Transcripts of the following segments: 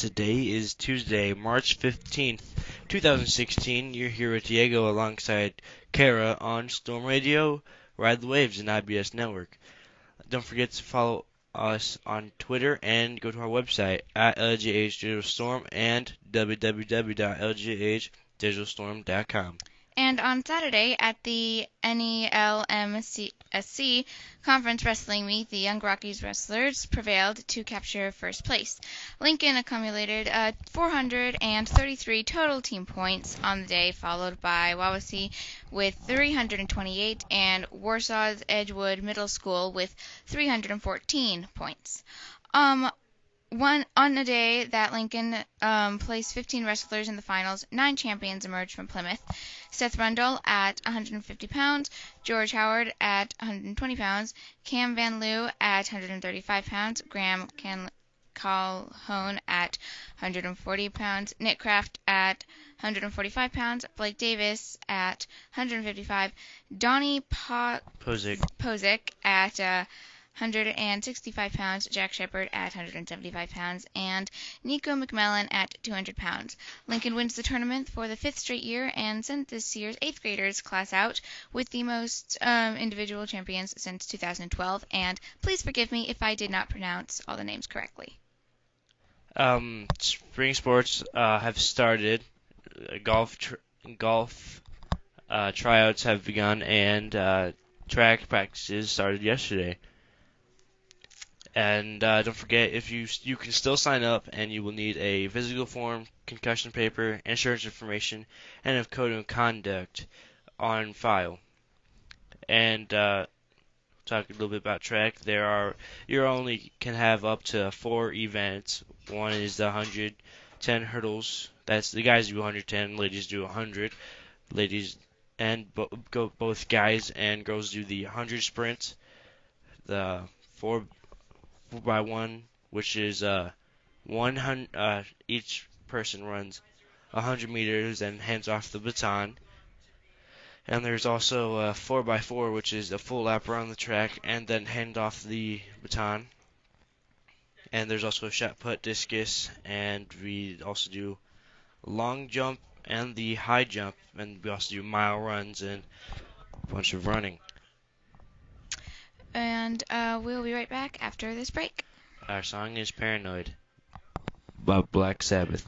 Today is Tuesday, March 15th, 2016. You're here with Diego alongside Kara on Storm Radio, Ride the Waves, and IBS Network. Don't forget to follow us on Twitter and go to our website at LGH Digital Storm and www.lghdigitalstorm.com. And on Saturday at the NELMSC Conference Wrestling Meet, the Young Rockies wrestlers prevailed to capture first place. Lincoln accumulated uh, 433 total team points on the day, followed by Wawasee with 328 and Warsaw's Edgewood Middle School with 314 points. Um, one on a day that Lincoln um, placed 15 wrestlers in the finals, nine champions emerged from Plymouth. Seth Rundle at 150 pounds, George Howard at 120 pounds, Cam Van Loo at 135 pounds, Graham Can- Calhoun at 140 pounds, Nick Kraft at 145 pounds, Blake Davis at 155, Donnie po- Posick. Posick at uh, 165 pounds, Jack Shepard at 175 pounds, and Nico McMillan at 200 pounds. Lincoln wins the tournament for the fifth straight year and sent this year's eighth graders class out with the most um, individual champions since 2012. And please forgive me if I did not pronounce all the names correctly. Um, spring sports uh, have started. Uh, golf tr- golf uh, tryouts have begun, and uh, track practices started yesterday. And uh, don't forget, if you you can still sign up, and you will need a physical form, concussion paper, insurance information, and a code of conduct on file. And uh, talk a little bit about track. There are you only can have up to four events. One is the 110 hurdles. That's the guys do 110, ladies do 100. Ladies and bo- go, both guys and girls do the 100 sprint. The four four by one, which is uh, 100. Uh, each person runs 100 meters and hands off the baton. And there's also a 4x4, which is a full lap around the track and then hand off the baton. And there's also a shot put, discus, and we also do long jump and the high jump, and we also do mile runs and a bunch of running. And uh, we'll be right back after this break. Our song is Paranoid by Black Sabbath.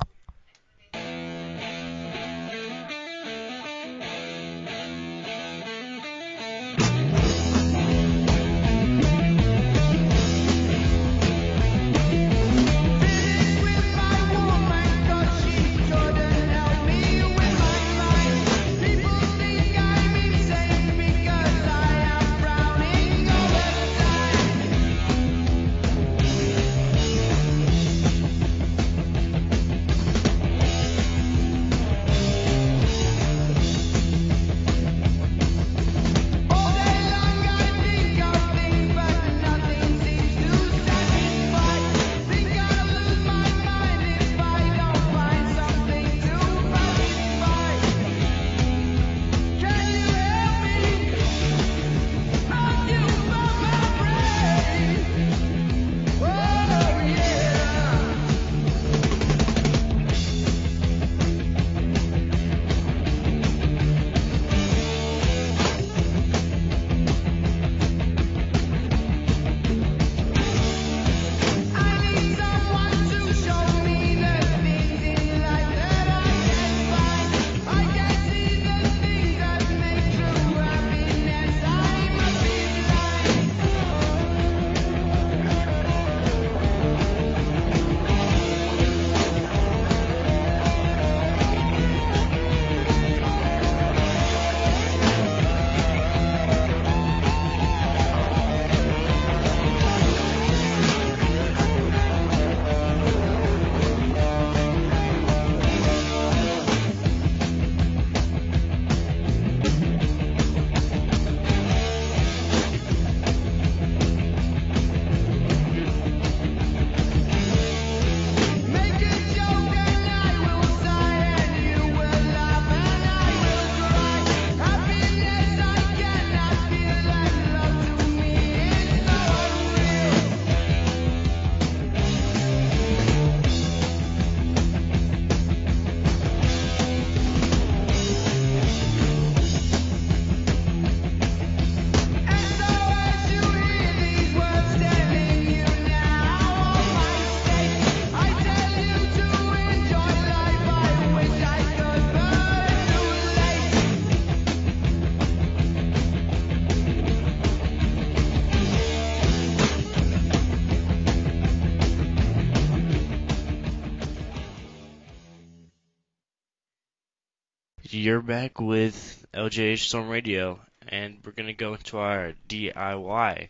You're back with LJH Storm Radio, and we're gonna go into our DIY.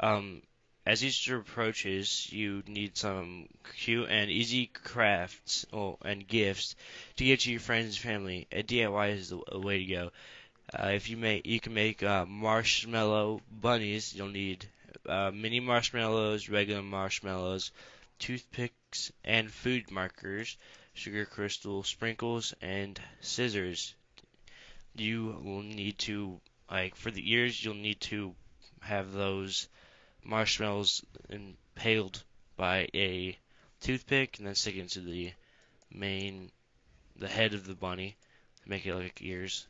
Um, as Easter approaches, you need some cute and easy crafts oh, and gifts to give to your friends and family. A DIY is the way to go. Uh, if you make, you can make uh, marshmallow bunnies. You'll need uh, mini marshmallows, regular marshmallows, toothpicks, and food markers, sugar crystal sprinkles, and scissors. You will need to, like, for the ears, you'll need to have those marshmallows impaled by a toothpick and then stick it into the main, the head of the bunny to make it look like ears.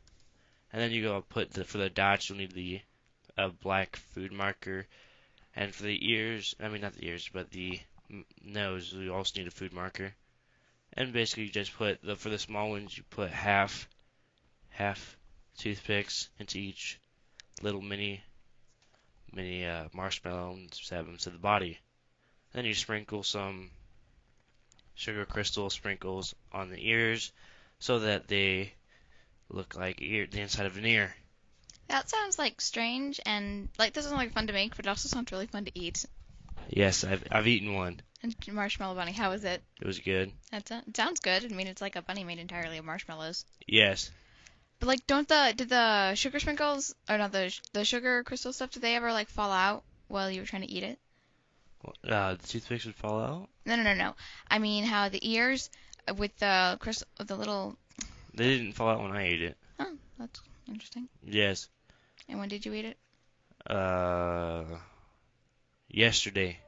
And then you go put the, for the dots, you'll need the a black food marker. And for the ears, I mean not the ears, but the nose, you also need a food marker. And basically, you just put the for the small ones, you put half half toothpicks into each little mini mini uh, marshmallow and stab them to the body. Then you sprinkle some sugar crystal sprinkles on the ears so that they look like ear the inside of an ear. That sounds like strange and like this is like fun to make, but it also sounds really fun to eat. Yes, I've I've eaten one. And marshmallow bunny, how was it? It was good. That it sounds good. I mean, it's like a bunny made entirely of marshmallows. Yes. But like, don't the did the sugar sprinkles or not the the sugar crystal stuff? Did they ever like fall out while you were trying to eat it? Uh, the toothpicks would fall out. No, no, no, no. I mean, how the ears uh, with the crystal, with the little. They didn't fall out when I ate it. Oh, that's interesting. Yes. And when did you eat it? Uh, yesterday.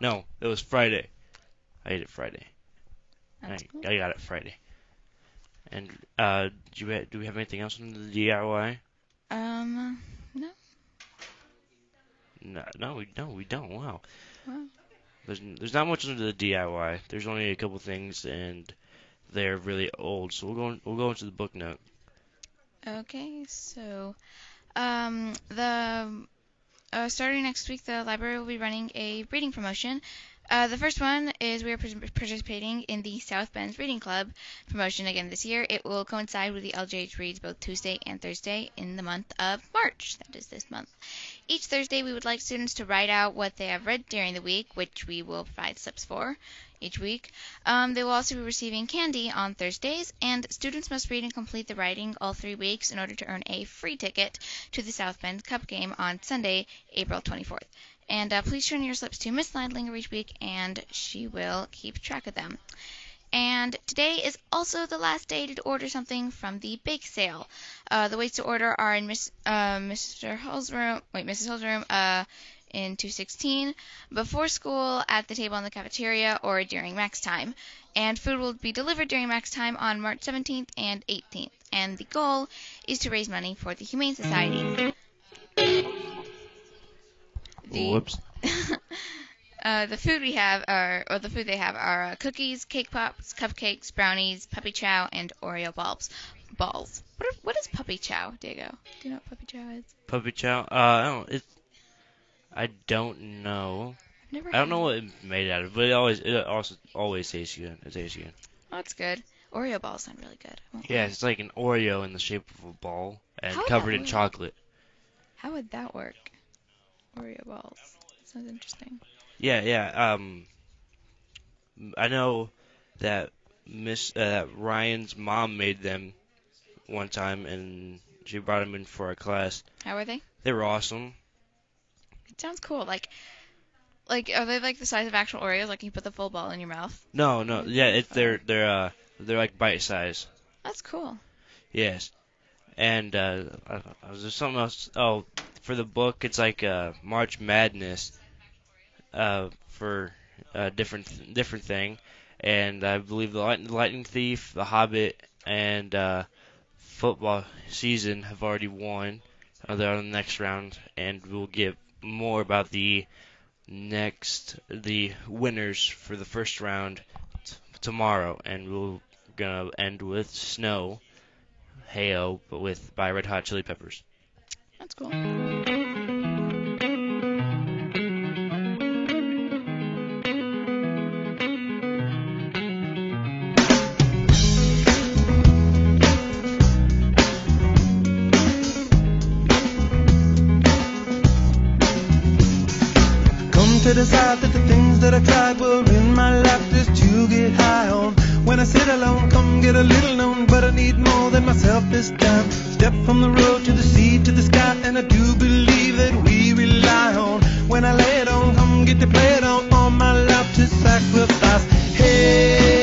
No, it was Friday. I ate it Friday. I, cool. I got it Friday. And uh, do you do we have anything else on the DIY? Um, no. No, no, we no, we don't. Wow. Wow. There's there's not much under the DIY. There's only a couple things, and they're really old. So we'll go we'll go into the book note. Okay, so um, the uh, Uh, starting next week, the library will be running a reading promotion. Uh, the first one is we are participating in the South Bend Reading Club promotion again this year. It will coincide with the LJH Reads both Tuesday and Thursday in the month of March. That is this month. Each Thursday, we would like students to write out what they have read during the week, which we will provide slips for each week. Um, they will also be receiving candy on Thursdays, and students must read and complete the writing all three weeks in order to earn a free ticket to the South Bend Cub game on Sunday, April 24th. And uh, please turn your slips to Miss Leidlinger each week, and she will keep track of them. And today is also the last day to order something from the bake sale. Uh, the ways to order are in Miss, uh, Mr. Hall's room, wait, Mrs. Hall's room, uh, in 216, before school, at the table in the cafeteria, or during max time. And food will be delivered during max time on March 17th and 18th. And the goal is to raise money for the Humane Society. The, Whoops. uh, the food we have are, or the food they have are uh, cookies, cake pops, cupcakes, brownies, puppy chow, and Oreo balls. Balls. What, are, what is puppy chow, Diego? Do you know what puppy chow is? Puppy chow. Uh, I don't. It. I don't know. I've never. I don't know what it's made out of, but it always it also always tastes good. It tastes good. Oh, that's good. Oreo balls sound really good. Yeah, it's like an Oreo in the shape of a ball and How covered in work? chocolate. How would that work? Oreo balls. Sounds interesting. Yeah, yeah. Um, I know that Miss uh, that Ryan's mom made them one time, and she brought them in for our class. How are they? They were awesome. It sounds cool. Like, like are they like the size of actual Oreos? Like you put the full ball in your mouth? No, no, yeah, it's they're they're uh they're like bite size. That's cool. Yes. And uh, uh, was there something else? Oh, for the book, it's like uh, March Madness uh, for a different different thing. And I believe the Light- Lightning Thief, The Hobbit, and uh, football season have already won. Uh, they're on the next round, and we'll get more about the next the winners for the first round t- tomorrow, and we're gonna end with Snow. hail, but with by Red Hot Chili Peppers. That's cool. to decide that the things that I tried were in my life just to get high on. When I sit alone, come get a little known need more than myself this time. Step from the road to the sea to the sky, and I do believe that we rely on. When I lay it on, come get to play it on, all my life to sacrifice. Hey.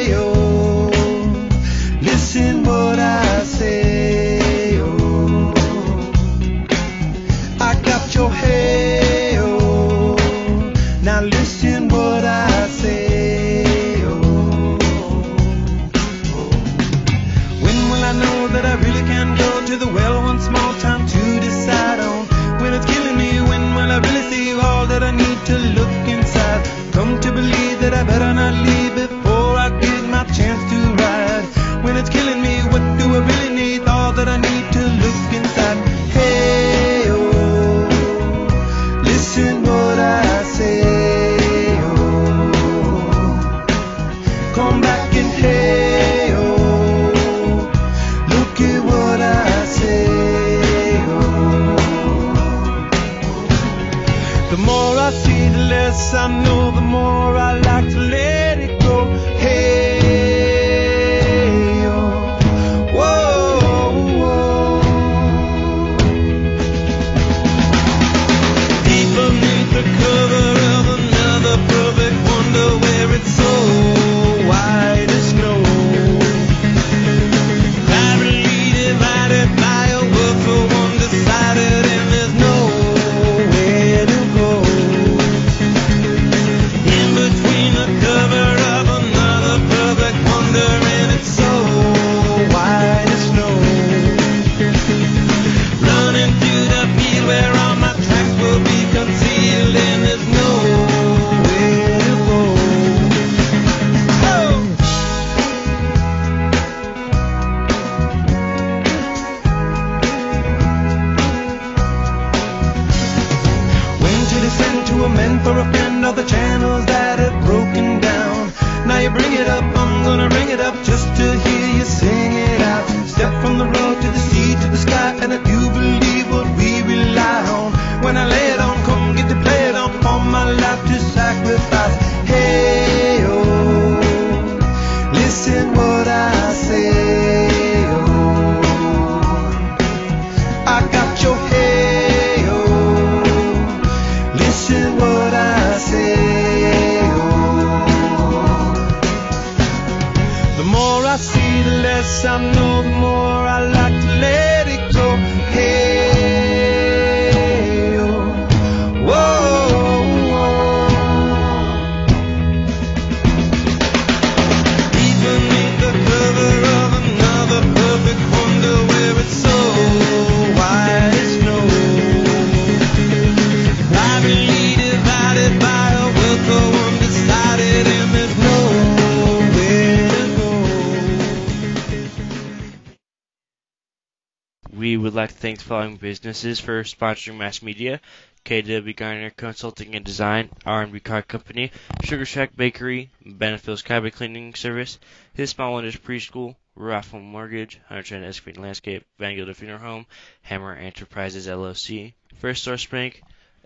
like to thank the following businesses for sponsoring mass media. KW Garner Consulting and Design, R&B Car Company, Sugar Shack Bakery, Benefield's Cabin Cleaning Service, His Small Wonders Preschool, Raffle Mortgage, Hunter Esquite Landscape, Van Gilder Funeral Home, Hammer Enterprises LLC, First Source Bank,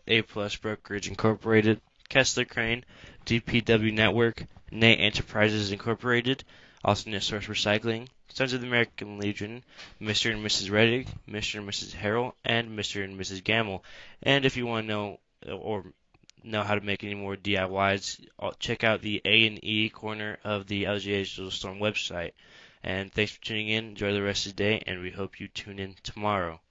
A Plus Brokerage Incorporated, Kessler Crane, DPW Network, Nate Enterprises Incorporated, also Nisource Recycling, Sons of the American Legion, Mr. and Mrs. Reddick, Mr. and Mrs. Harrell, and Mr. and Mrs. Gamble. And if you want to know or know how to make any more DIYs, uh, check out the A&E corner of the LGA Storm website. And thanks for tuning in. Enjoy the rest of the day, and we hope you tune in tomorrow.